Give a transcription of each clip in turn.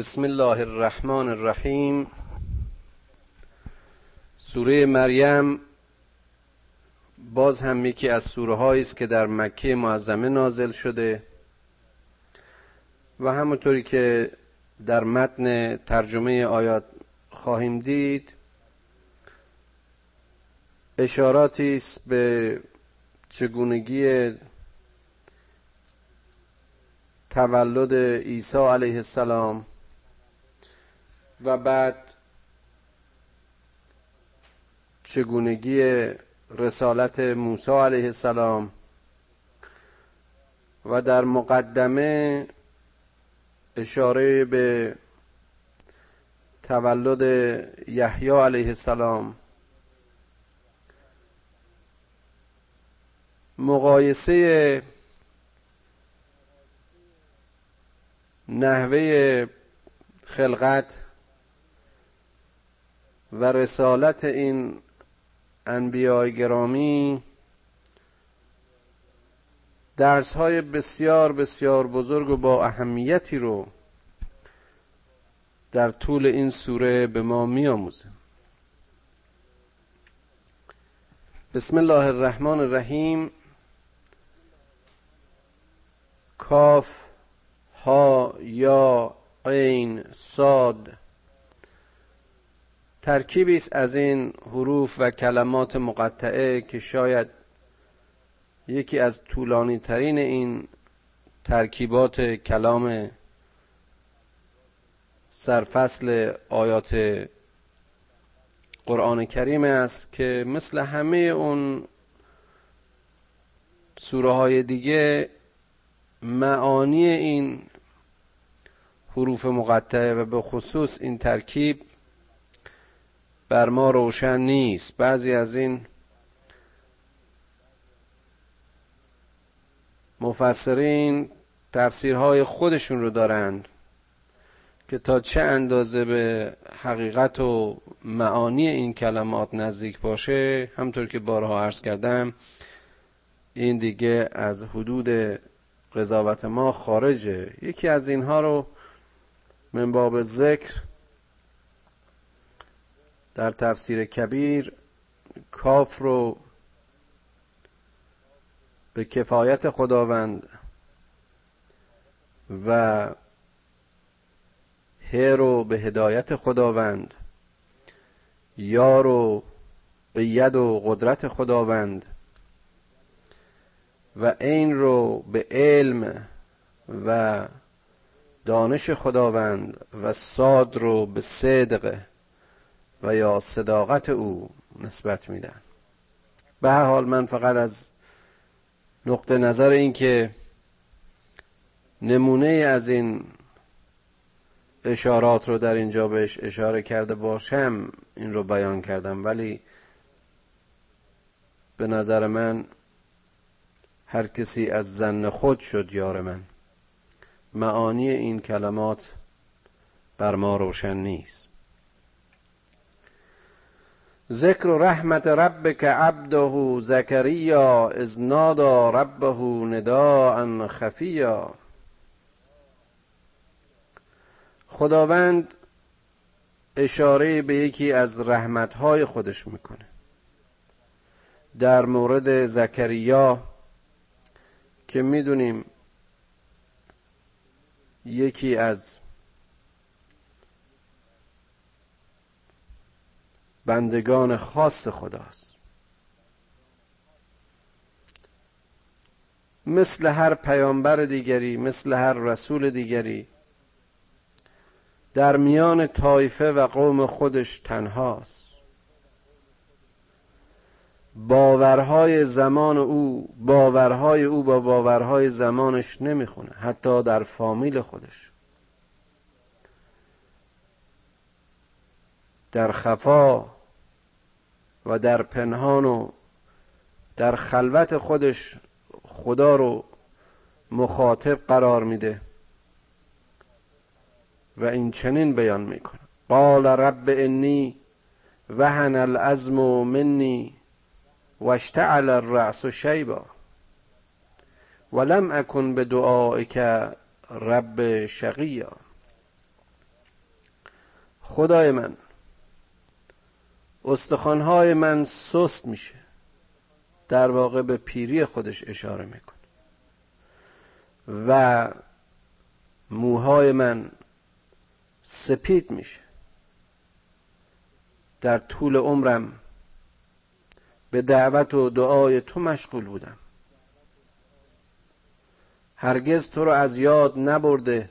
بسم الله الرحمن الرحیم. سوره مریم باز هم یکی از سوره است که در مکه معظمه نازل شده و همونطوری که در متن ترجمه آیات خواهیم دید اشاراتی است به چگونگی تولد عیسی علیه السلام. و بعد چگونگی رسالت موسی علیه السلام و در مقدمه اشاره به تولد یحیی علیه السلام مقایسه نحوه خلقت و رسالت این انبیاء گرامی درس های بسیار بسیار بزرگ و با اهمیتی رو در طول این سوره به ما می آموزه بسم الله الرحمن الرحیم. کاف ها یا عین صاد. ترکیبی است از این حروف و کلمات مقطعه که شاید یکی از طولانی ترین این ترکیبات کلام سرفصل آیات قرآن کریم است که مثل همه اون سوره های دیگه معانی این حروف مقطعه و به خصوص این ترکیب بر ما روشن نیست. بعضی از این مفسرین تفسیرهای خودشون رو دارند که تا چه اندازه به حقیقت و معانی این کلمات نزدیک باشه همطور که بارها عرض کردم این دیگه از حدود قضاوت ما خارجه. یکی از اینها رو من باب ذکر در تفسیر کبیر کاف رو به کفایت خداوند و ه رو به هدایت خداوند یا رو به ید و قدرت خداوند و این رو به علم و دانش خداوند و صاد رو به صدق و یا صداقت او نسبت میدن. به هر حال من فقط از نقطه نظر این که نمونه از این اشارات رو در اینجا بهش اشاره کرده باشم این رو بیان کردم. ولی به نظر من هر کسی از زن خود شد یار من. معانی این کلمات بر ما روشن نیست. ذکر رحمت ربک عبده زکریا از نادا ربه نداء خفیا. خداوند اشاره به یکی از رحمتهای خودش می‌کنه. در مورد زکریا که می‌دونیم یکی از بندگان خاص خداست. مثل هر پیامبر دیگری مثل هر رسول دیگری در میان طایفه و قوم خودش تنهاست. باورهای زمان او باورهای او با باورهای زمانش نمی‌خونه حتی در فامیل خودش. در خفا و در پنهان و در خلوت خودش خدا رو مخاطب قرار میده و این چنین بیان می‌کنه. قال رب انی وهن العزم منی واشتعل الرأس شیبا ولم اکن به دعائک رب شقیا. خدای من استخوانهای من سست میشه. در واقع به پیری خودش اشاره می‌کنه. و موهای من سپید میشه. در طول عمرم به دعوت و دعای تو مشغول بودم. هرگز تو رو از یاد نبرده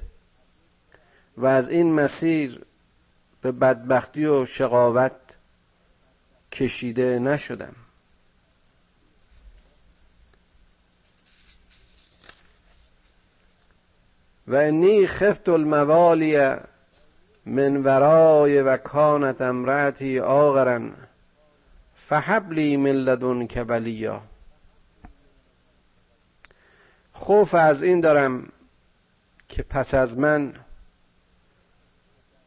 و از این مسیر به بدبختی و شقاوت کشیده نشدم. و انی خفت الموالی من ورای و کانت امرأتی آغرا فحبلی من لدن ولیا. خوف از این دارم که پس از من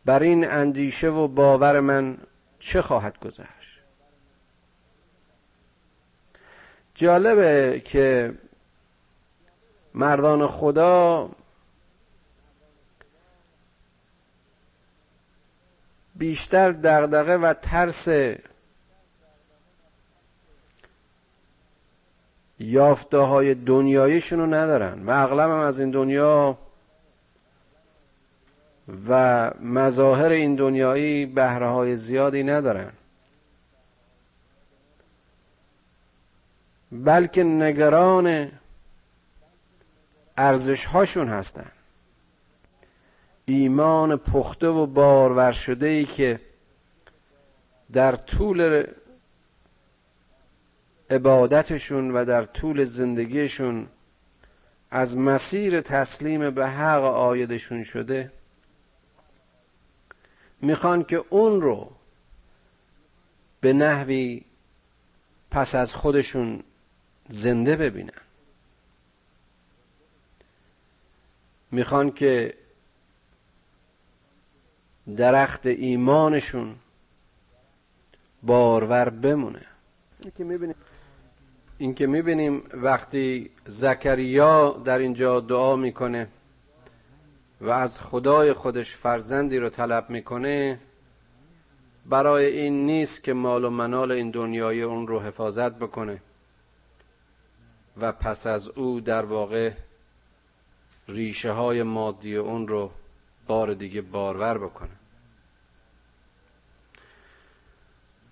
بر این اندیشه و باور من چه خواهد گذشت؟ جالبه که مردان خدا بیشتر دغدغه و ترس یافته های دنیایشون رو ندارن. و اغلب هم از این دنیا و مظاهر این دنیایی بهره های زیادی ندارن. بلکه نگران ارزش هاشون هستن. ایمان پخته و بارور شده ای که در طول عبادتشون و در طول زندگیشون از مسیر تسلیم به حق آیدشون شده می‌خوان که اون رو به نحوی پس از خودشون زنده ببینن. می‌خوان که درخت ایمانشون بارور بمونه. این که می‌بینیم وقتی زکریا در اینجا دعا می‌کنه و از خدای خودش فرزندی رو طلب می‌کنه برای این نیست که مال و منال این دنیای اون رو حفاظت بکنه. و پس از او در واقع ریشه های مادی اون رو بار دیگه بارور بکنه.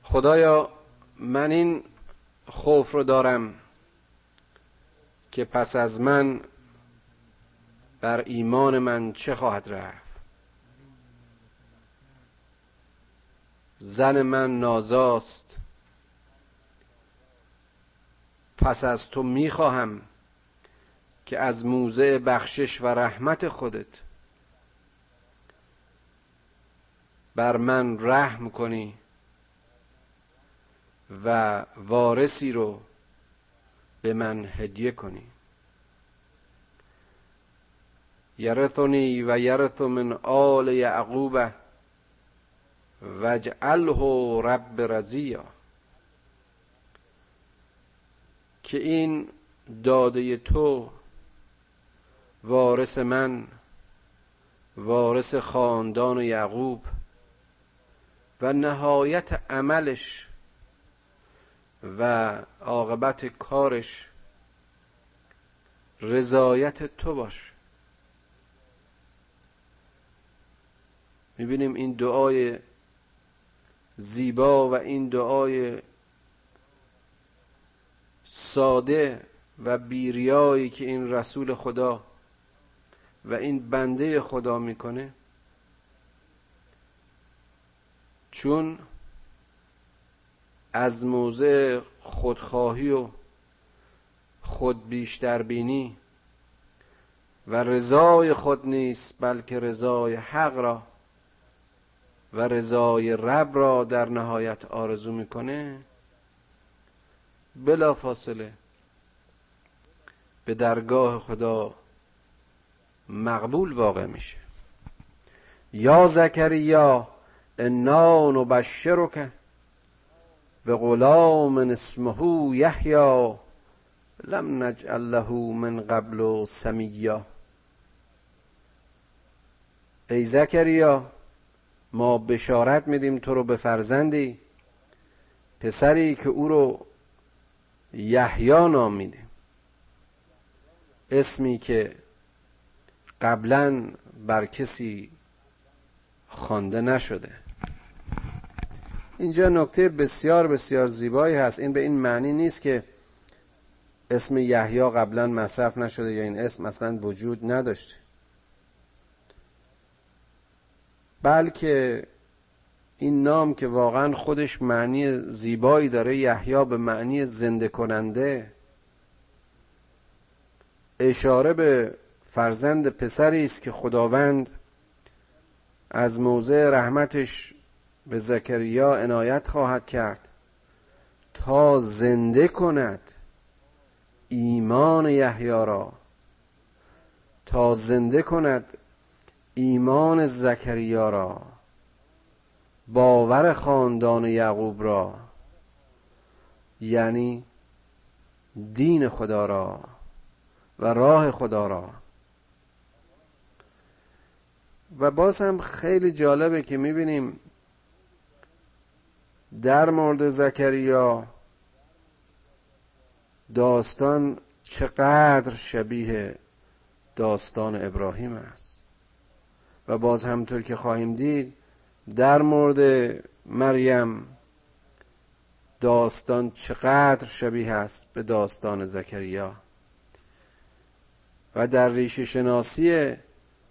خدایا من این خوف رو دارم که پس از من بر ایمان من چه خواهد رفت؟ زن من نازاست. پس از تو می‌خواهم که از موزه بخشش و رحمت خودت بر من رحم کنی و وارثی رو به من هدیه کنی. یرثنی و یرث من آل یعقوب وجعله رب رضیا. که این داده تو وارث من وارث خاندان یعقوب و نهایت عملش و عاقبت کارش رضایت تو باش. می‌بینیم این دعای زیبا و این دعای ساده و بیریایی که این رسول خدا و این بنده خدا می‌کنه چون از موضع خودخواهی و خود بیشتر بینی و رضای خود نیست بلکه رضای حق را و رضای رب را در نهایت آرزو می‌کنه. بلا فاصله به درگاه خدا مقبول واقع میشه. یا زکریا انا نبشرک به غلام اسمه یحیا لم نجعل له من قبل سمیا ای زکریا ما بشارت میدیم تو رو به فرزندی پسری که او رو یحیی نام میدیم اسمی که قبلا بر کسی خوانده نشده. اینجا نکته بسیار بسیار زیبایی هست. این به این معنی نیست که اسم یحیی قبلا مصرف نشده یا این اسم اصلا وجود نداشته. بلکه این نام که واقعا خودش معنی زیبایی داره یحیی به معنی زنده کننده اشاره به فرزند پسری است که خداوند از موضع رحمتش به زکریا عنایت خواهد کرد تا زنده کند ایمان یحیی را. تا زنده کند ایمان زکریا را. باور خاندان یعقوب را یعنی دین خدا را و راه خدا را. و باز هم خیلی جالبه که می‌بینیم در مورد زکریا داستان چقدر شبیه داستان ابراهیم است. و باز همطور که خواهیم دید در مورد مریم داستان چقدر شبیه است به داستان زکریا و در ریشه شناسی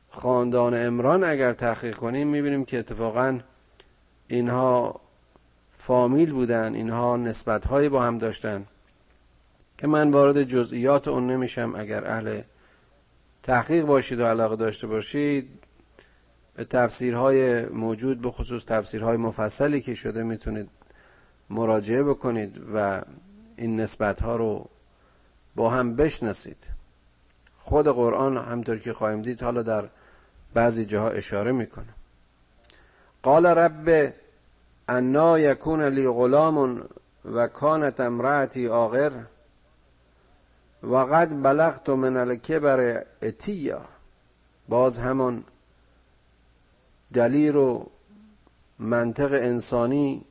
خاندان امران اگر تحقیق کنیم می‌بینیم که اتفاقا اینها فامیل بودن اینها نسبت هایی با هم داشتن که من وارد جزئیات اون نمیشم. اگر اهل تحقیق باشید و علاقه داشته باشید تفسیرهای موجود به خصوص تفسیرهای مفصلی که شده می‌تونید مراجعه بکنید و این نسبت ها رو با هم بشناسید. خود قرآن همطور که خواهیم دید حالا در بعضی جاها اشاره می‌کنه. قال رب انا یکون لی غلام و کانت امرأتی آغر و قد بلغت من الکبر اتیا. باز همان دلیل و منطق انسانی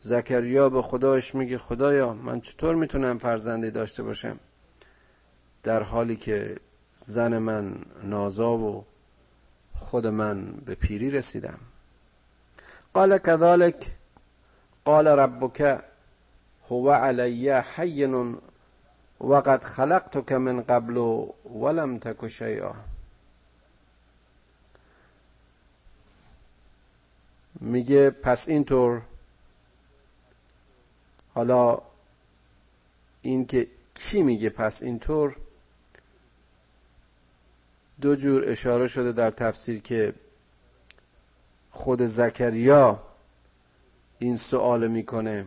زکریا به خدایش میگه خدایا من چطور می‌تونم فرزندی داشته باشم در حالی که زن من نازا و خود من به پیری رسیدم؟ قال كذلك قال ربك هو علی حین وقد خلقتك من قبل ولم تك شیئا. میگه پس اینطور حالا این که کی میگه پس اینطور دو جور اشاره شده در تفسیر که خود زکریا این سوال می‌کنه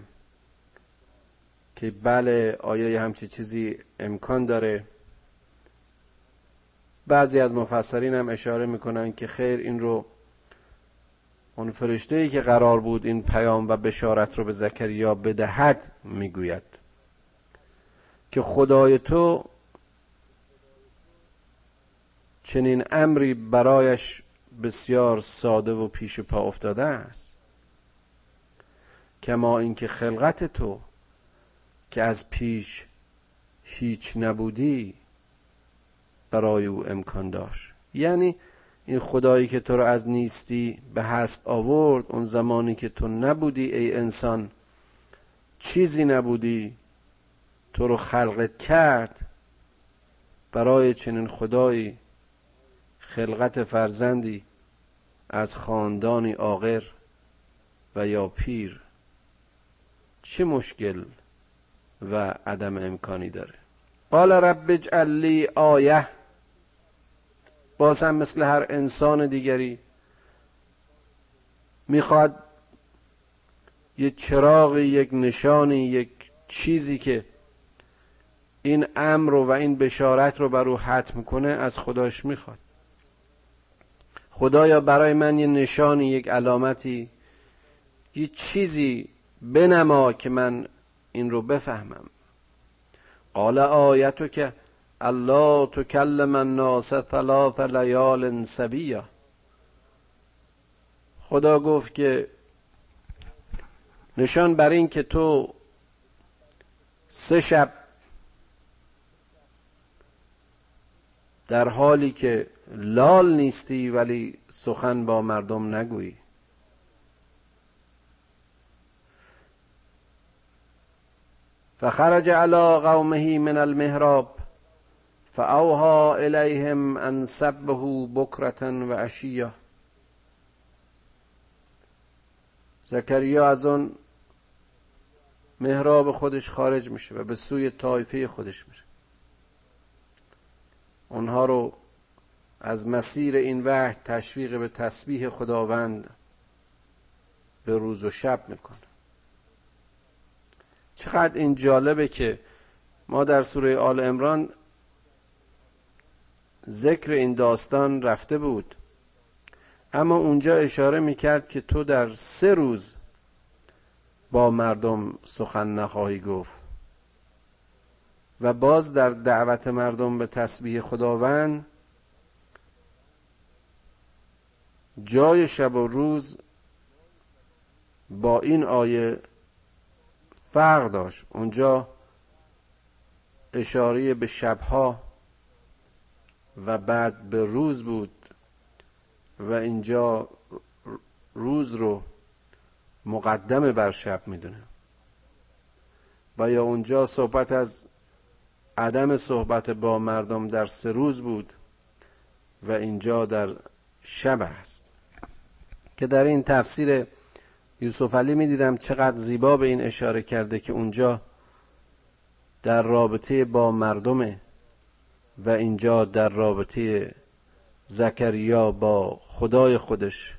که بله آیا همچی چیزی امکان داره؟ بعضی از مفسرین هم اشاره می‌کنن که خیر این رو اون فرشته ای که قرار بود این پیام و بشارت رو به زکریا بدهد می‌گوید. که خدای تو چنین امری برایش بسیار ساده و پیش پا افتاده است. کما اینکه خلقت تو که از پیش هیچ نبودی برای او امکان داشت. یعنی این خدایی که تو رو از نیستی به هست آورد اون زمانی که تو نبودی ای انسان چیزی نبودی تو رو خلقت کرد برای چنین خدایی خلقت فرزندی از خاندانی آغر و یا پیر. چه مشکل و عدم امکانی داره. قال رب اجعل لی آیه. باز هم مثل هر انسان دیگری می‌خواد یه چراغ یک نشانی یک چیزی که این امر و این بشارت رو بر او حتم کنه از خداش می‌خواد. خدایا برای من یه نشانی یک علامتی یه چیزی بنما که من این رو بفهمم. قال آیتو که الله تکلم الناس ثلاث لیال سبیا خدا گفت که نشان بر این که تو سه شب در حالی که لال نیستی ولی سخن با مردم نگویی فخرج على قومه من المهراب فاوها الیهم ان سبه بکرتا و عشیه زکریا از اون محراب خودش خارج میشه و به سوی طایفه خودش میره. اونها رو از مسیر این وحی تشویق به تسبیح خداوند به روز و شب می‌کنه. چقدر این جالبه که ما در سوره آل امران ذکر این داستان رفته بود. اما اونجا اشاره می‌کرد که تو در سه روز با مردم سخن نخواهی گفت و باز در دعوت مردم به تسبیح خداوند جای شب و روز با این آیه فرق داشت. اونجا اشاره به شبها و بعد به روز بود و اینجا روز رو مقدم بر شب می‌دونه و یا اونجا صحبت از عدم صحبت با مردم در سه روز بود و اینجا در شب است. که در این تفسیر یوسف علی می دیدم چقدر زیبا به این اشاره کرده که اونجا در رابطه با مردمه و اینجا در رابطه زکریا با خدای خودش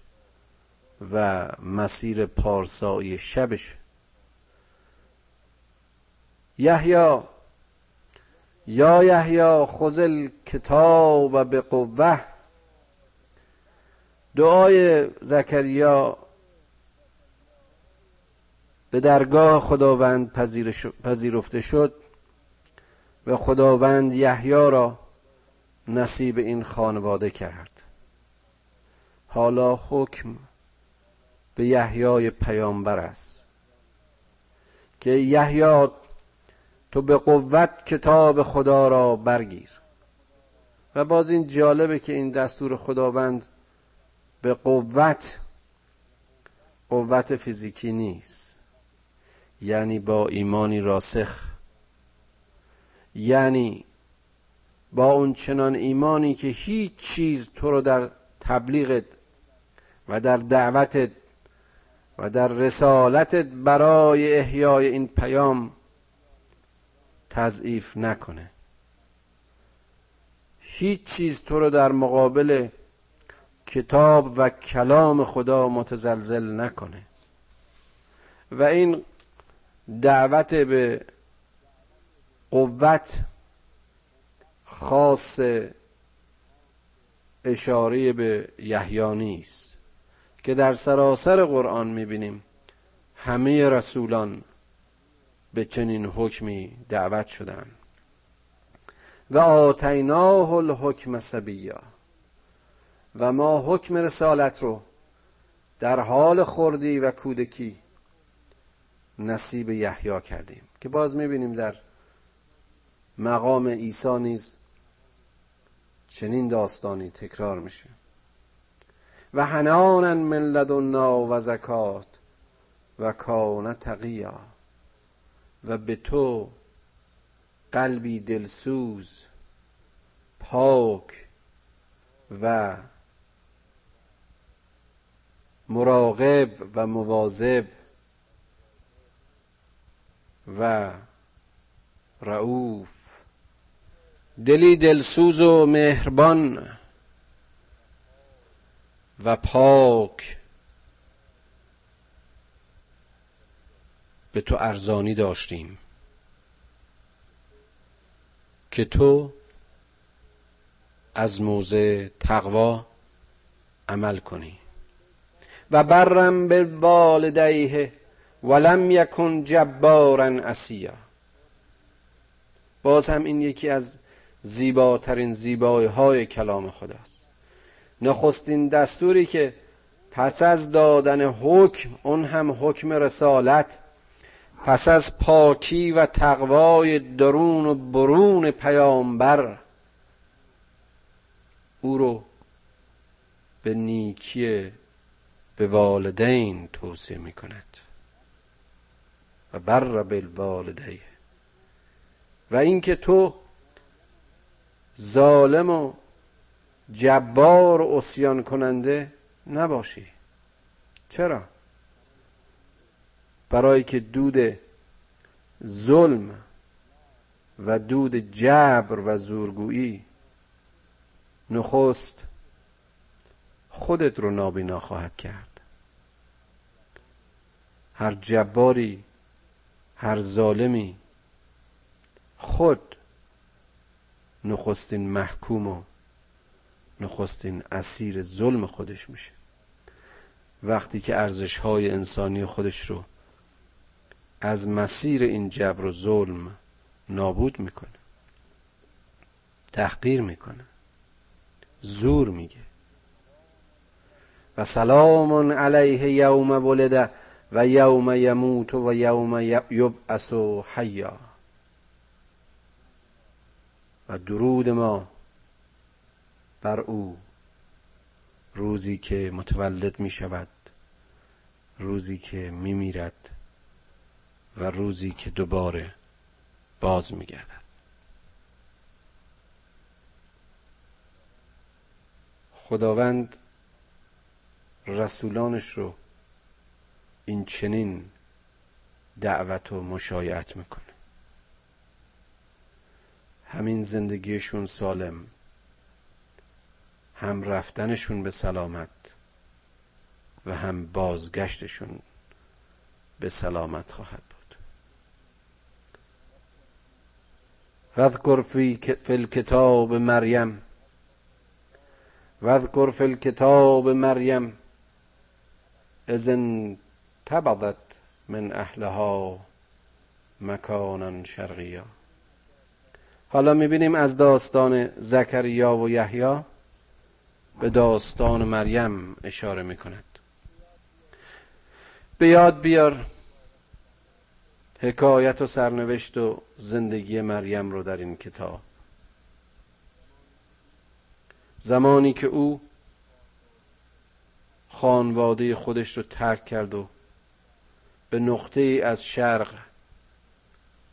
و مسیر پارسایی شبش. یحیی یا یحیی خذ کتاب به قوه دعای زکریا به درگاه خداوند پذیرفته شد. و خداوند یحیی را نصیب این خانواده کرد. حالا حکم به یحیای پیامبر است که یحیی تو به قوت کتاب خدا را برگیر. و باز این جالبه که این دستور خداوند به قوت قوت فیزیکی نیست. یعنی با ایمانی راسخ یعنی با اون چنان ایمانی که هیچ چیز تو رو در تبلیغت و در دعوتت و در رسالتت برای احیای این پیام تضعیف نکنه. هیچ چیز تو رو در مقابل کتاب و کلام خدا متزلزل نکنه. و این دعوت به قوت خاص اشاره به یحیانی است که در سراسر قرآن می‌بینیم همه رسولان به چنین حکمی دعوت شدند و آتیناه الحکم سبیا. و ما حکم رسالت رو در حال خردی و کودکی نصیب یحیی کردیم. که باز می‌بینیم در مقام عیسی نیز چنین داستانی تکرار میشه. و حنانا من لدنا و زکات و کان تقیا و به تو قلبی دلسوز پاک و مراقب و مواظب و رعوف دلی دلسوز و مهربان و پاک. به تو ارزانی داشتیم. که تو از موضع تقوا عمل کنی. و برم به والدیه ولم یکن جبارا اسیا باز هم این یکی از زیباترین زیبایی های کلام خداست نخستین دستوری که پس از دادن حکم اون هم حکم رسالت پس از پاکی و تقوای درون و برون پیامبر او رو به نیکی به والدین توصیه می کند و بر بالوالدین و اینکه تو ظالم و جبار و اسیان کننده نباشی. چرا؟ برای که دود ظلم و دود جبر و زورگویی نخست خودت رو نابینا خواهد کرد. هر جباری هر ظالمی خود نخستین محکوم و نخستین اسیر ظلم خودش میشه. وقتی که ارزش های انسانی خودش رو از مسیر این جبر و ظلم نابود می‌کنه تحقیر می‌کنه زور میگه. و سلام علیه یوم ولده و یوم یموت و یوم یبعث حیا. و درود ما بر او. روزی که متولد می شود روزی که می میرد و روزی که دوباره باز می گردد. خداوند رسولانش رو این چنین دعوت و مشایعت می‌کنه. همین زندگیشون سالم. هم رفتنشون به سلامت و هم بازگشتشون به سلامت خواهد بود. واذکر فی الکتاب مریم. واذکر فی الکتاب مریم. اذن تبضت من اهلها مکانا شرقیا. حالا می‌بینیم از داستان زکریا و یحیی به داستان مریم اشاره می‌کند. به یاد بیار حکایت و سرنوشت و زندگی مریم رو در این کتاب. زمانی که او خانواده خودش رو ترک کرد و به نقطه از شرق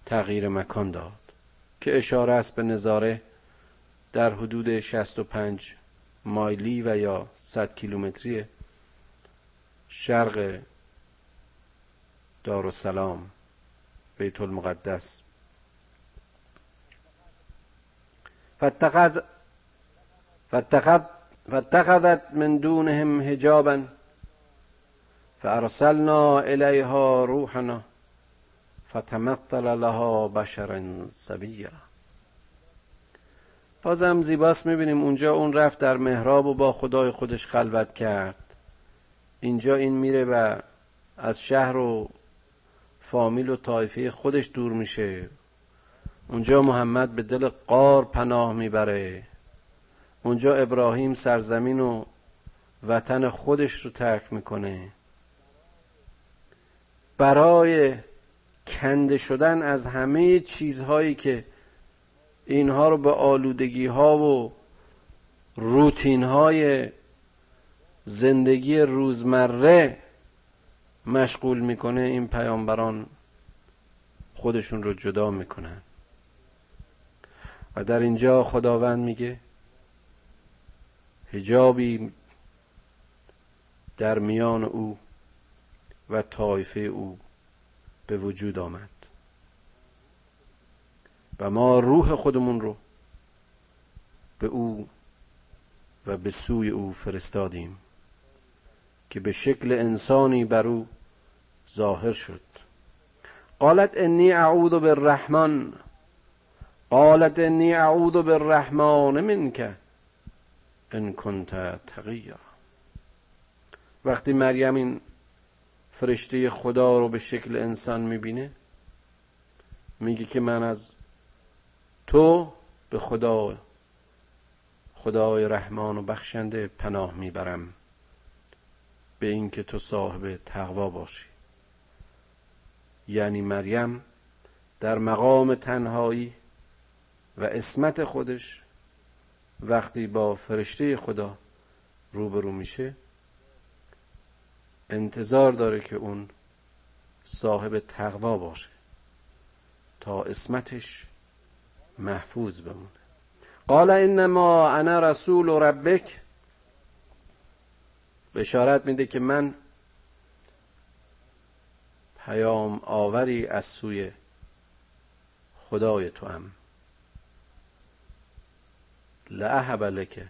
تغییر مکان داد. که اشاره است به نظاره در حدود 65 مایلی و یا 100 کیلومتری شرق دارالسلام بیت المقدس. فاتخذ فاتخذ فاتخذت من دونهم حجابا فارسلنا الیها روحنا فتمثل لها بشرا سویا بازم زیباست می‌بینیم اونجا اون رفت در محراب و با خدای خودش خلوت کرد. اینجا این میره و از شهر و فامیل و طایفه خودش دور میشه. اونجا محمد به دل قار پناه می‌بره. اونجا ابراهیم سرزمین و وطن خودش رو ترک می‌کنه. برای کنده شدن از همه چیزهایی که اینها رو به آلودگی ها و روتین های زندگی روزمره مشغول می‌کنه این پیامبران خودشون رو جدا می‌کنن. و در اینجا خداوند میگه هجابی در میان او و طایفه او. به وجود آمد. و ما روح خودمون رو به او و به سوی او فرستادیم که به شکل انسانی بر او ظاهر شد. قالت انی اعوذ بالرحمن قالت انی اعوذ بالرحمن منک ان کنت تقیا وقتی مریم این فرشته خدا رو به شکل انسان می‌بینه؟ میگه که من از تو به خدا خدای رحمان و بخشنده پناه می‌برم. به اینکه تو صاحب تقوا باشی. یعنی مریم در مقام تنهایی و اسمت خودش وقتی با فرشته خدا روبرو میشه انتظار داره که اون صاحب تقوا باشه. تا اسمتش محفوظ بمونه. قال انما انا رسول ربک. بشارت میده که من پیام آوری از سوی خدای تو هم لعهب لک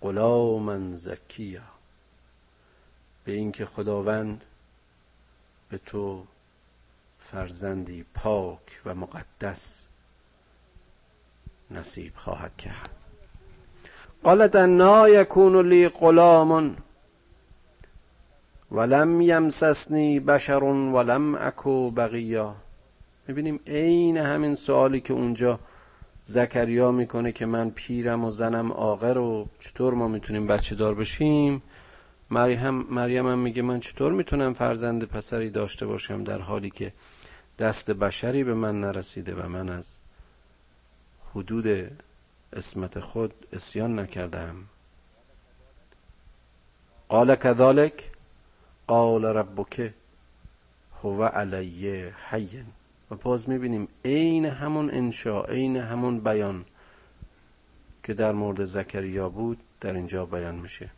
غلاما زکیا. به اینکه خداوند به تو فرزندی پاک و مقدس نصیب خواهد کرد. قالت انا یکون لی غلام ولم یمسسنی بشر ولم اکو بقیا می‌بینیم عین همین سوالی که اونجا زکریا می‌کنه که من پیرم و زنم آقر و چطور ما می‌تونیم بچه دار بشیم؟ مریم مریم هم میگه من چطور می‌تونم فرزند پسری داشته باشم در حالی که دست بشری به من نرسیده و من از حدود اسمت خود اسیان نکردم؟ قال کذالک؟ قال ربک هو علی حین و باز می‌بینیم عین همون انشا عین همون بیان که در مورد زکریا بود در اینجا بیان میشه.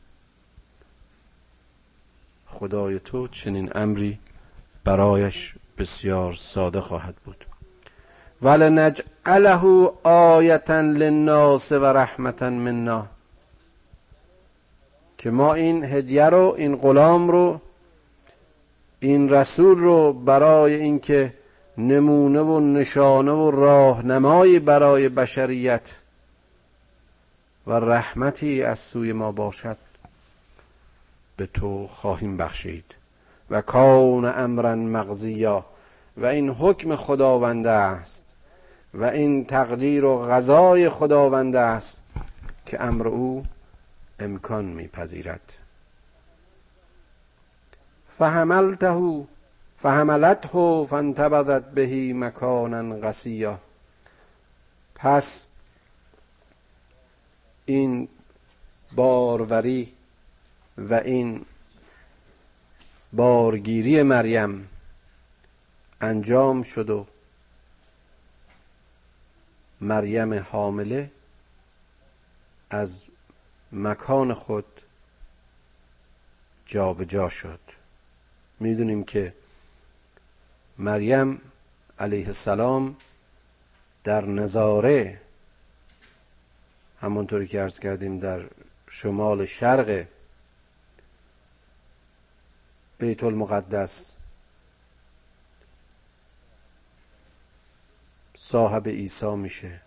خدای تو چنین امری برایش بسیار ساده خواهد بود. ولنجعله آیتا للناس و رحمتا منا. که ما این هدیه رو این غلام رو این رسول رو برای اینکه نمونه و نشانه و راهنمایی برای بشریت و رحمتی از سوی ما باشد. به تو خواهیم بخشید. و کان امرا مغزیا و این حکم خداونده است. و این تقدیر و غذای خداونده است که امر او امکان میپذیرد. فحملته فحملته فانتبذت بهی مکانا قصیا پس این باروری و این بارگیری مریم انجام شد و مریم حامله از مکان خود جابجا جا شد. می‌دونیم که مریم علیه السلام در نظاره همونطوری که ارز کردیم در شمال شرق بیت المقدس. صاحب عیسی میشه.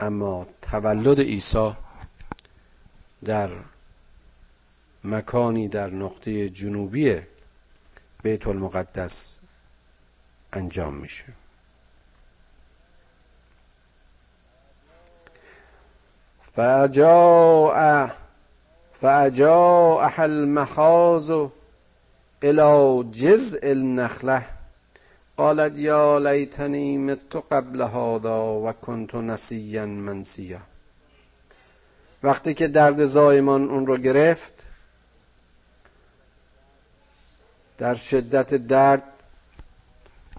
اما تولد عیسی در مکانی در نقطه جنوبی بیت المقدس انجام میشه. فجاء فجاء المخاض الى جزء النخله قالت یا لیتنی مت قبل هذا و کنت نسیا منسیا وقتی که درد زایمان اون رو گرفت در شدت درد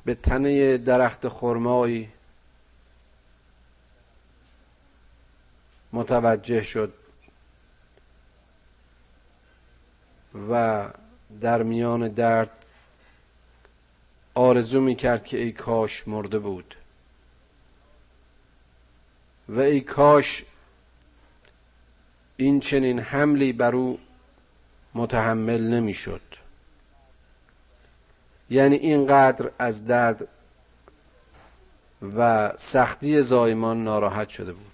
به تنه درخت خرمایی متوجه شد و در میان درد آرزو می کرد که ای کاش مرده بود. و ای کاش این چنین حملی بر او متحمل نمی‌شد. یعنی اینقدر از درد و سختی زایمان ناراحت شده بود.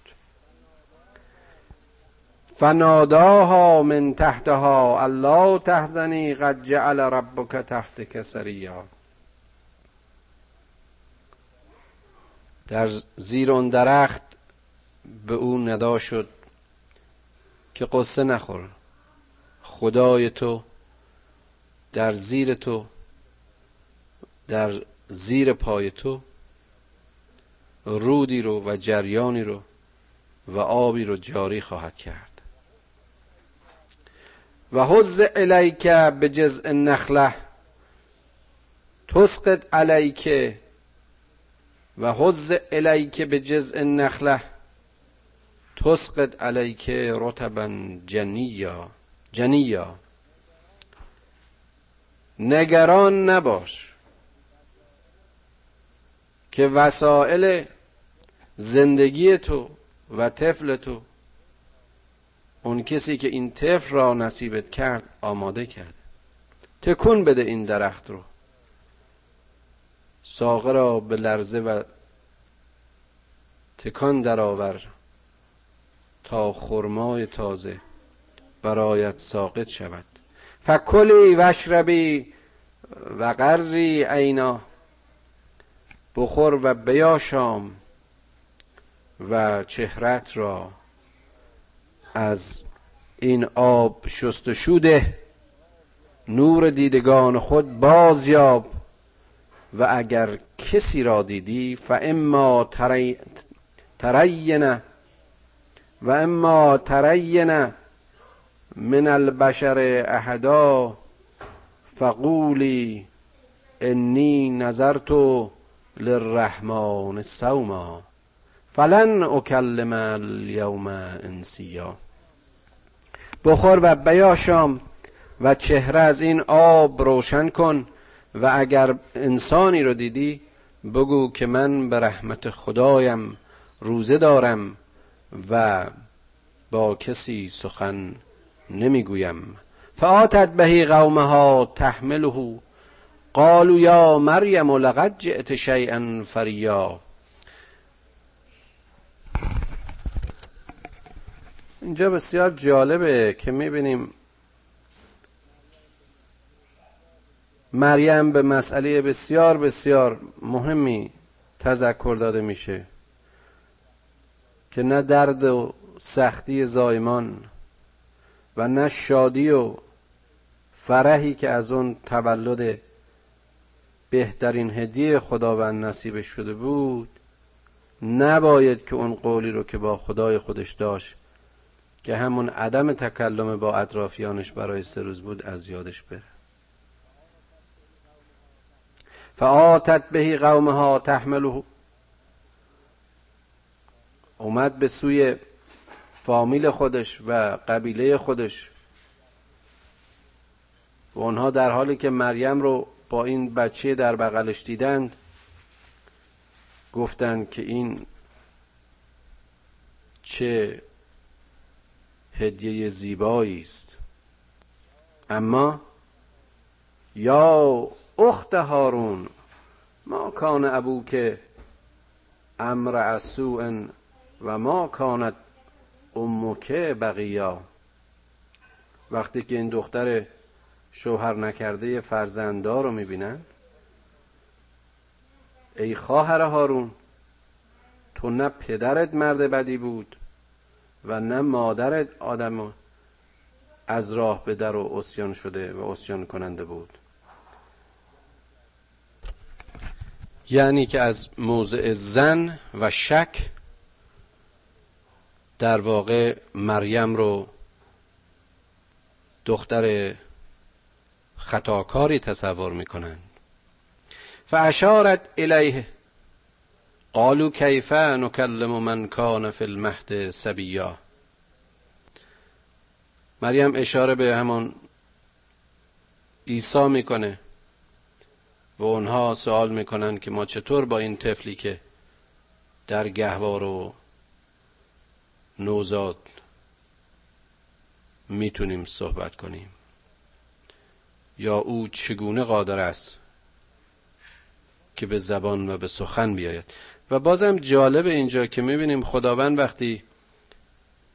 فناداها من تحتها الله تحزنی قد جعل ربک تحتک سریا در زیر اون درخت به او ندا شد که قصه نخور. خدای تو در زیر تو در زیر پای تو رودی رو و جریانی رو و آبی رو جاری خواهد کرد. و حز الیک به جزء نخله تسقط علیک و حز الیک به جزء نخله تسقط علیک رتبا جنیا. جنیا. نگران نباش که وسایل زندگی تو و طفل تو اون کسی که این طفل را نصیبت کرد آماده کرده تکون بده این درخت رو. ساقه را به لرزه و تکان درآور تا خرمای تازه برایت ساقط شود. فکلی وشربی و قری عینا بخور و بیاشام و چهرت را. از این آب شست ده نور دیدگان خود بازیاب و اگر کسی را دیدی فاما تری... ترین و اما ترین من البشر احدا فقولی انی نظرت للرحمن سوما. فلن اکلم اليوم انسیا. بخور و بیاشام و چهره از این آب روشن کن و اگر انسانی رو دیدی بگو که من به رحمت خدایم روزه دارم و با کسی سخن نمی‌گویم. فآتت بهی قومها تحمله. قالوا یا مریم لقد جئت شیئا فریا اینجا بسیار جالبه که می‌بینیم مریم به مسئله بسیار بسیار مهمی تذکر داده میشه که نه درد و سختی زایمان و نه شادی و فرحی که از اون تولد بهترین هدیه خداوند نصیب شده بود نباید که اون قولی رو که با خدای خودش داشت که همون عدم تکلم با اطرافیانش برای سه روز بود از یادش بره. فآتت بهی قومها تحمله اومد به سوی فامیل خودش و قبیله خودش. و اونها در حالی که مریم رو با این بچه در بغلش دیدند گفتند که این چه هدیه زیبایی است. اما یا اخت هارون ما کان ابو که امر اسوء و ما کانت امکه بقیا. وقتی که این دختر شوهر نکرده فرزندار رو می‌بینن ای خواهر هارون تو نه پدرت مرد بدی بود و نه مادرت آدم از راه به در و اسیان شده و اسیان کننده بود. یعنی که از موضع زن و شک در واقع مریم رو دختر خطاکاری تصور می‌کنند فاشارت الیه قالوا کیف نکلم من کان فی المهد سبیا مریم اشاره به همون عیسی می‌کنه و اونها سوال می‌کنن که ما چطور با این طفلی که در گهوار و نوزاد می‌تونیم صحبت کنیم. یا او چگونه قادر است که به زبان و به سخن بیاید؟ و بازم جالب اینجا که می‌بینیم خداوند وقتی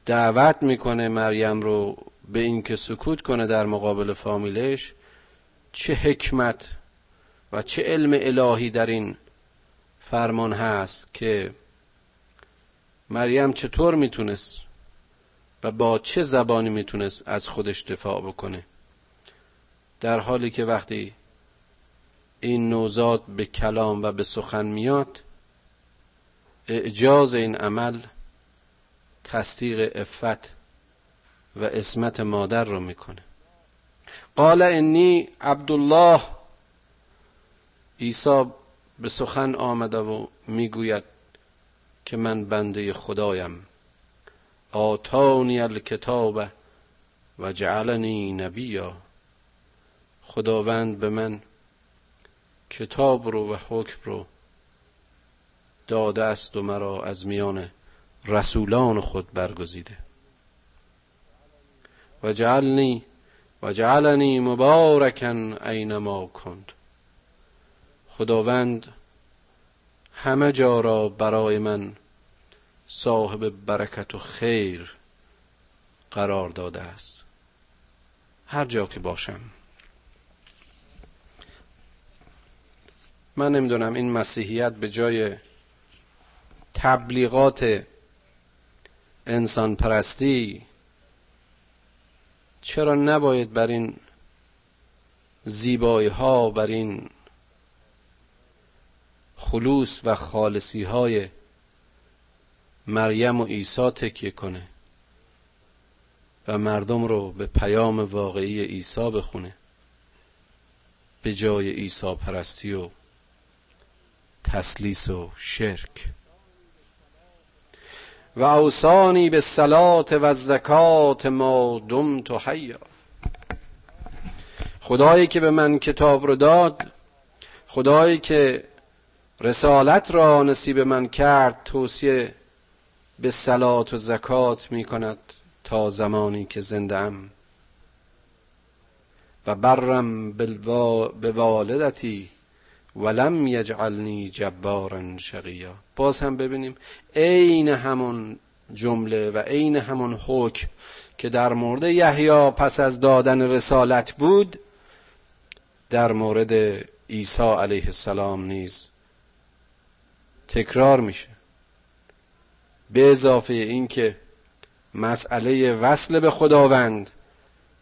دعوت می‌کنه مریم رو به اینکه سکوت کنه در مقابل فامیلش چه حکمت و چه علم الهی در این فرمان هست که مریم چطور می‌تونست و با چه زبانی می‌تونست از خودش دفاع بکنه؟ در حالی که وقتی این نوزاد به کلام و به سخن میاد اعجاز این عمل تصدیق افت و اسمت مادر رو می‌کنه. قال انی عبدالله عیسی به سخن آمده و می‌گوید که من بنده خدایم. آتانی الکتاب و جعلنی نبیا. خداوند به من کتاب رو و حکم رو داده است و مرا از میان رسولان خود برگزیده. و جعلنی و جعلنی مبارکن اینما کند. خداوند همه جا را برای من صاحب برکت و خیر قرار داده است. هر جا که باشم. من نمی‌دونم این مسیحیت به جای تبلیغات انسان پرستی چرا نباید بر این زیبایی ها بر این خلوص و خالصی های مریم و عیسی تکیه کنه و مردم رو به پیام واقعی عیسی بخونه به جای عیسی پرستی و تسلیس و شرک. و اوسانی به صلات و زکات ما دمت حیا. خدایی که به من کتاب رو داد خدایی که رسالت را نصیب من کرد توصیه به صلات و زکات می کند تا زمانی که زنده ام. و برم به والدتی ولم یجعلنی جبارا شقیا. باز هم ببینیم عین همون جمله و عین همون حکم که در مورد یحیی پس از دادن رسالت بود در مورد عیسی علیه السلام نیز تکرار میشه. به اضافه اینکه مسئله وصل به خداوند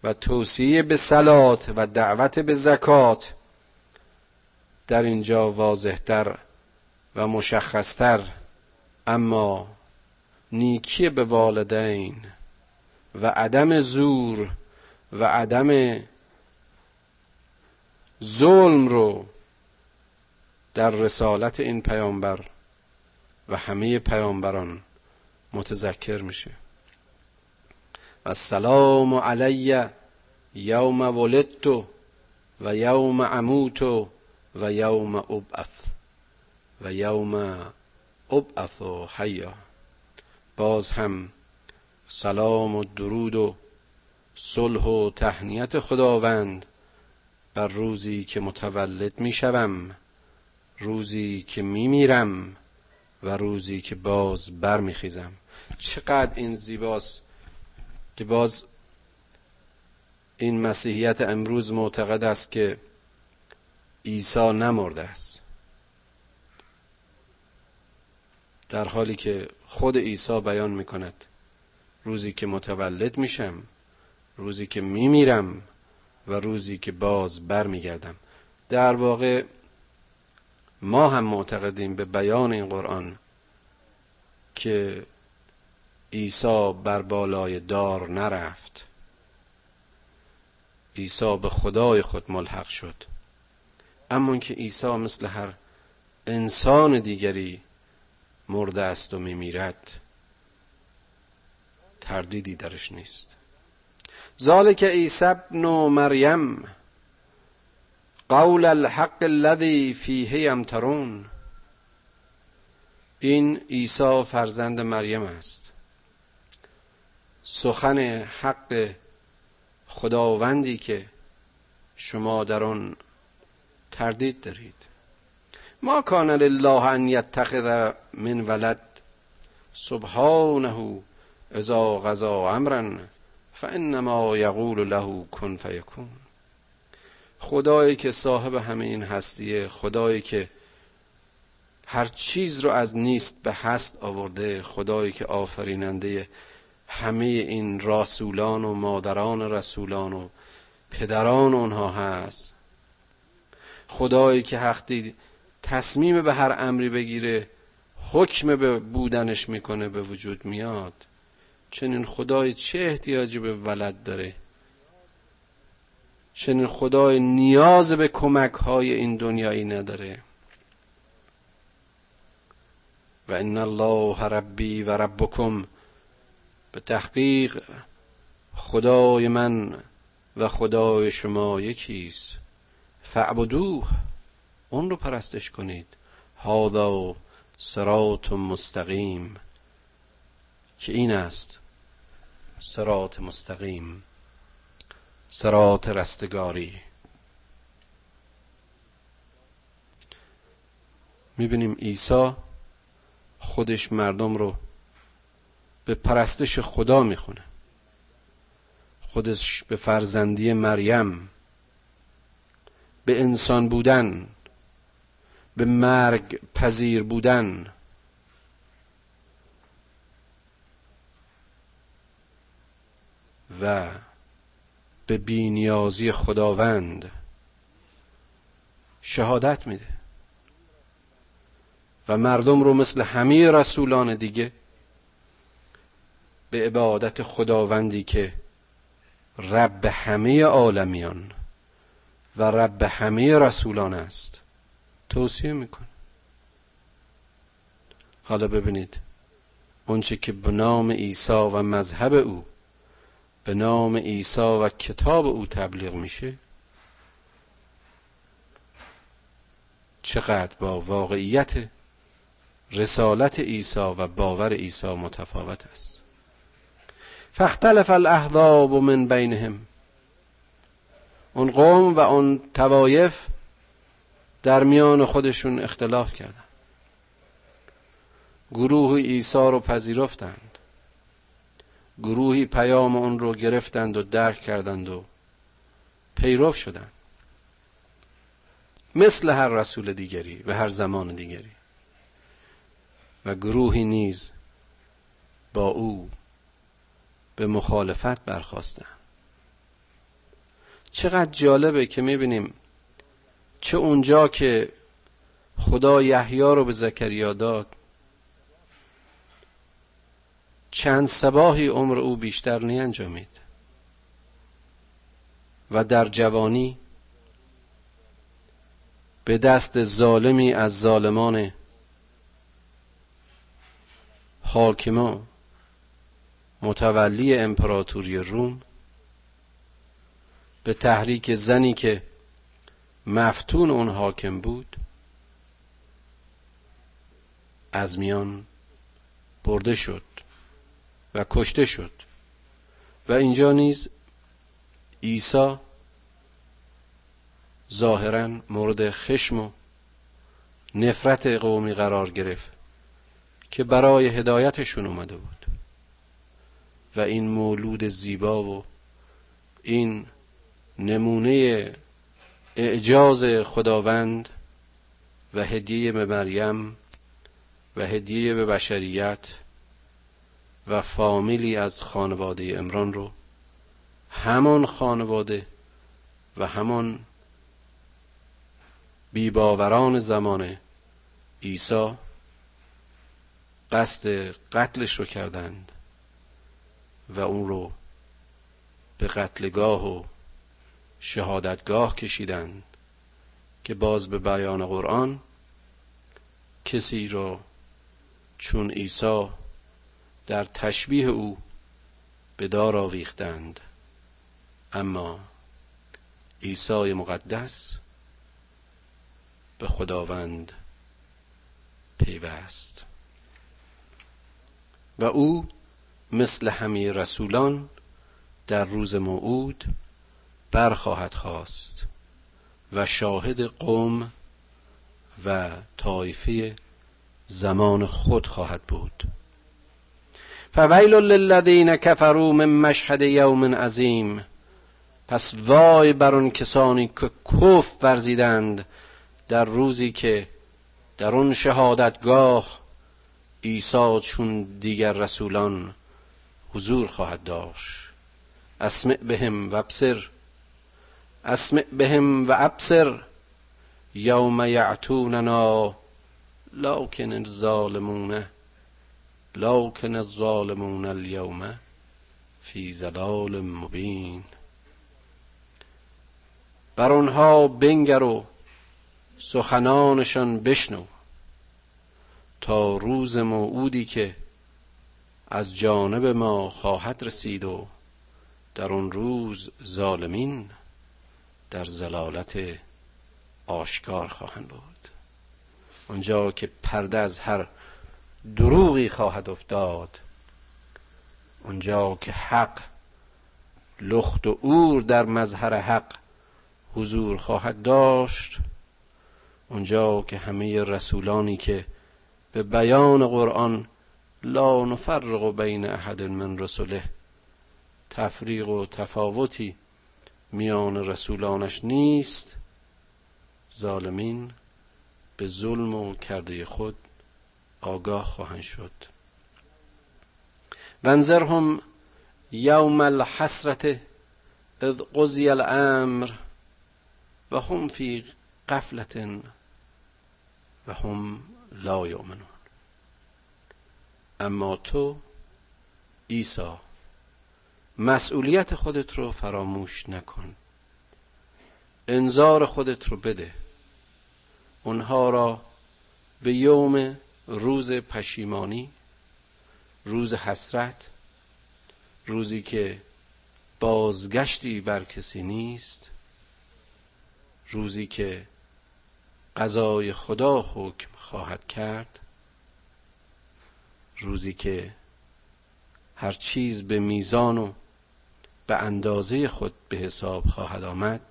و توصیه به سلات و دعوت به زکات در اینجا واضحتر و مشخصتر. اما نیکی به والدین و عدم زور و عدم ظلم رو در رسالت این پیامبر و همه پیامبران متذکر میشه. و سلام علی یوم ولدت و یوم اموت و یوم ابعث. و یوم ابعث و حیا. باز هم سلام و درود و صلح و تهنیت خداوند بر روزی که متولد می‌شوم روزی که میمیرم و روزی که باز برمیخیزم چقدر این زیباست که باز این مسیحیت امروز معتقد است که عیسی نمرده است. در حالی که خود عیسی بیان می‌کند روزی که متولد میشم روزی که میمیرم و روزی که باز برمیگردم. در واقع ما هم معتقدیم به بیان این قرآن که عیسی بر بالای دار نرفت. عیسی به خدای خود ملحق شد. اما که عیسی مثل هر انسان دیگری مرده است و میمیرد تردیدی درش نیست. ذالک عیسی ابن مریم قول الحق الذي فیه یمترون. این عیسی فرزند مریم است. سخن حق خداوندی که شما در آن تردید دارید. ما کان لله ان یتخذ من ولد سبحانه اذا غذا امرا فانما یقول له کن فیکون. خدایی که صاحب همه این هستیه خدایی که هر چیز رو از نیست به هست آورده خدایی که آفریننده همه این رسولان و مادران رسولان و پدران اونها هست. خدایی که حقی تصمیم به هر امری بگیره حکم به بودنش می‌کنه به وجود میاد. چنین خدای چه احتیاجی به ولد داره؟ چنین خدای نیاز به کمک های این دنیایی نداره. و ان الله ربی و ربکم به تحقیق خدای من و خدای شما یکیست. فعبدوه اون رو پرستش کنید. هذا صراط مستقیم که این است. صراط مستقیم صراط رستگاری. می‌بینیم عیسی خودش مردم رو به پرستش خدا می‌خونه. خودش به فرزندی مریم به انسان بودن به مرگ پذیر بودن. و به بینیازی خداوند شهادت میده. و مردم رو مثل همه رسولان دیگه به عبادت خداوندی که رب همه عالمیان و رب همه رسولان است. توصیه می‌کنه حالا ببینید. اونچه که به نام عیسی و مذهب او به نام عیسی و کتاب او تبلیغ میشه چقدر با واقعیت رسالت عیسی و باور عیسی متفاوت است. فاختلف الاحزاب من بینهم. اون قوم و اون توایف در میان خودشون اختلاف کردند گروه عیسی رو پذیرفتند. گروهی پیام اون رو گرفتند و درک کردند و پیرو شدند مثل هر رسول دیگری و هر زمان دیگری. و گروهی نیز با او به مخالفت برخواستند چقدر جالبه که می‌بینیم چه اونجا که خدا یحیی رو به زکریا داد چند سباهی عمر او بیشتر انجامید و در جوانی به دست ظالمی از ظالمان حاکما متولی امپراتوری روم به تحریک زنی که مفتون اون حاکم بود از میان برده شد و کشته شد. و اینجا نیز عیسی ظاهرا مورد خشم و نفرت قومی قرار گرفت که برای هدایتشون اومده بود. و این مولود زیبا و این نمونه اعجاز خداوند و هدیه به مریم و هدیه به بشریت و فامیلی از خانواده امران رو همان خانواده و همان بیباوران زمان عیسی قصد قتلش رو کردند و اون رو به قتلگاه و شهادتگاه کشیدند که باز به بیان قرآن کسی را چون عیسی در تشبیه او به دار آویختند. اما عیسی مقدس به خداوند پیوست. و او مثل همه رسولان در روز موعود برخواهد خواست و شاهد قوم و طایفه زمان خود خواهد بود. فویل للذین کفروا من مشهد یوم عظیم. پس وای بر آن کسانی که کف ورزیدند در روزی که در آن شهادتگاه عیسی چون دیگر رسولان حضور خواهد داشت. اسمع بهم و ابصر. اسمع بهم و ابصر یوم یعتوننا لکن الظالمون لکن الظالمون اليوم فی زلال مبین بر آنها بنگر و سخنانشان بشنو تا روز موعودی که از جانب ما خواهد رسید و در آن روز ظالمین. در زلالت آشکار خواهند بود. آنجا که پرده از هر دروغی خواهد افتاد آنجا که حق لخت و اور در مظهر حق حضور خواهد داشت اونجا که همه رسولانی که به بیان قرآن لا نفرق بین احد من رسوله تفریق و تفاوتی میان رسولانش نیست. ظالمین به ظلم و کرده خود آگاه خواهند شد. وانذرهم یوم الحسرت اذ قضی الامر و هم فی قفلت و هم لا یؤمنون. اما تو عیسی مسئولیت خودت رو فراموش نکن. انذار خودت رو بده. اونها را به یوم روز پشیمانی روز حسرت روزی که بازگشتی بر کسی نیست روزی که قضای خدا حکم خواهد کرد روزی که هر چیز به میزان و به اندازه خود به حساب خواهد آمد.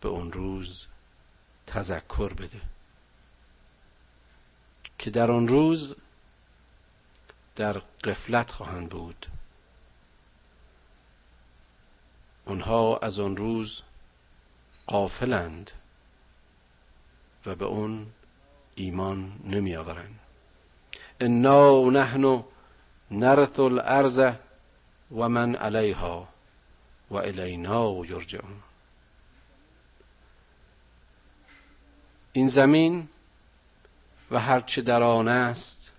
به اون روز تذکر بده. که در آن روز در قفلت خواهند بود. اونها از آن روز قافلند و به اون ایمان نمی آورند انا نحن نرث الارض و من علیها و الینا یرجعون این زمین و هرچه در آن است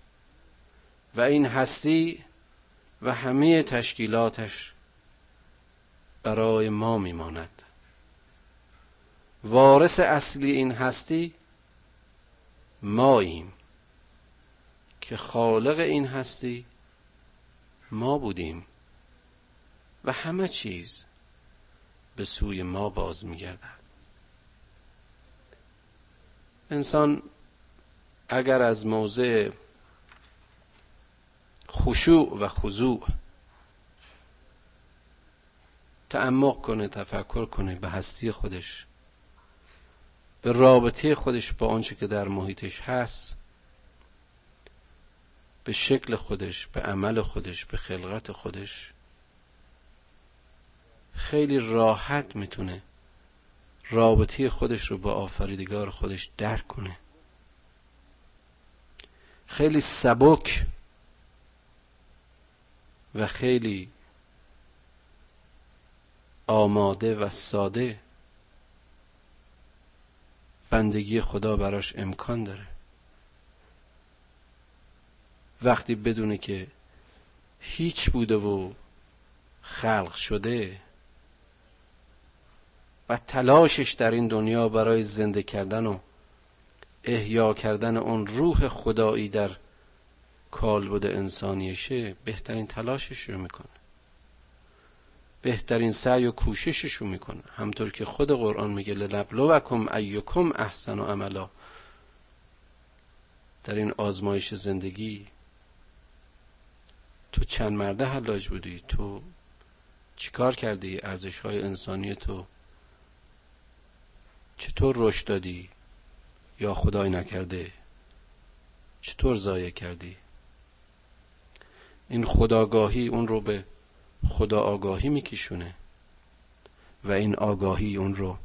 و این هستی و همه تشکیلاتش برای ما میماند. وارث اصلی این هستی ماییم که خالق این هستی ما بودیم. و همه چیز به سوی ما باز میگردد. انسان اگر از موضع خشوع و خضوع تعمق کنه تفکر کنه به هستی خودش به رابطه خودش با آنچه که در محیطش هست به شکل خودش به عمل خودش به خلقت خودش خیلی راحت می‌تونه رابطه خودش رو با آفریدگار خودش درک کنه. خیلی سبک و خیلی آماده و ساده بندگی خدا براش امکان داره. وقتی بدونه که هیچ بوده و خلق شده و تلاشش در این دنیا برای زنده کردن و احیا کردن اون روح خدایی در کالبد انسانیشه بهترین تلاشش رو می‌کنه. بهترین سعی و کوششش رو می‌کنه. همطور که خود قرآن میگه لنبلوکم ایکم احسن و عملا. در این آزمایش زندگی تو چند مرده حلاج بودی؟ تو چیکار کردی ارزش های انسانی تو؟ چطور رشد دادی؟ یا خدای نکرده؟ چطور ضایع کردی؟ این خداگاهی اون رو به خدا آگاهی میکشونه و این آگاهی اون رو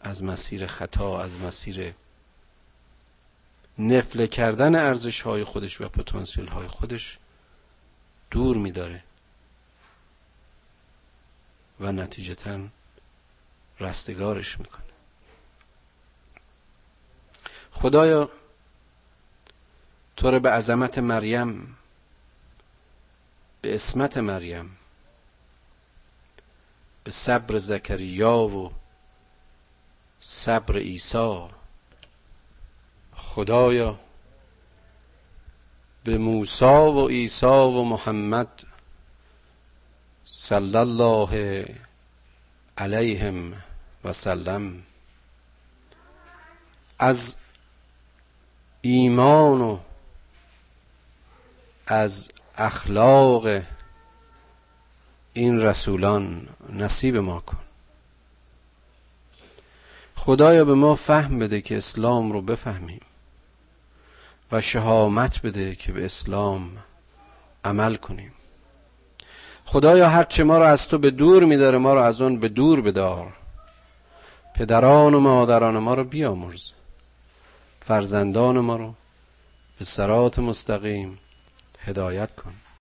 از مسیر خطا از مسیر نفله کردن ارزش های خودش و پتانسیل های خودش دور میداره. و نتیجتا رستگارش می‌کنه. خدایا تو به عظمت مریم به اسمت مریم به صبر زکریا و صبر عیسی. خدایا به موسی و عیسی و محمد صلی الله علیهم و سلم. از ایمان و از اخلاق این رسولان نصیب ما کن. خدایا به ما فهم بده که اسلام رو بفهمیم. شهامت بده که به اسلام عمل کنیم. خدایا هرچه ما رو از تو به دور میداره ما رو از اون به دور بدار. پدران و مادران ما رو بیامرز. فرزندان ما رو به سرات مستقیم هدایت کن.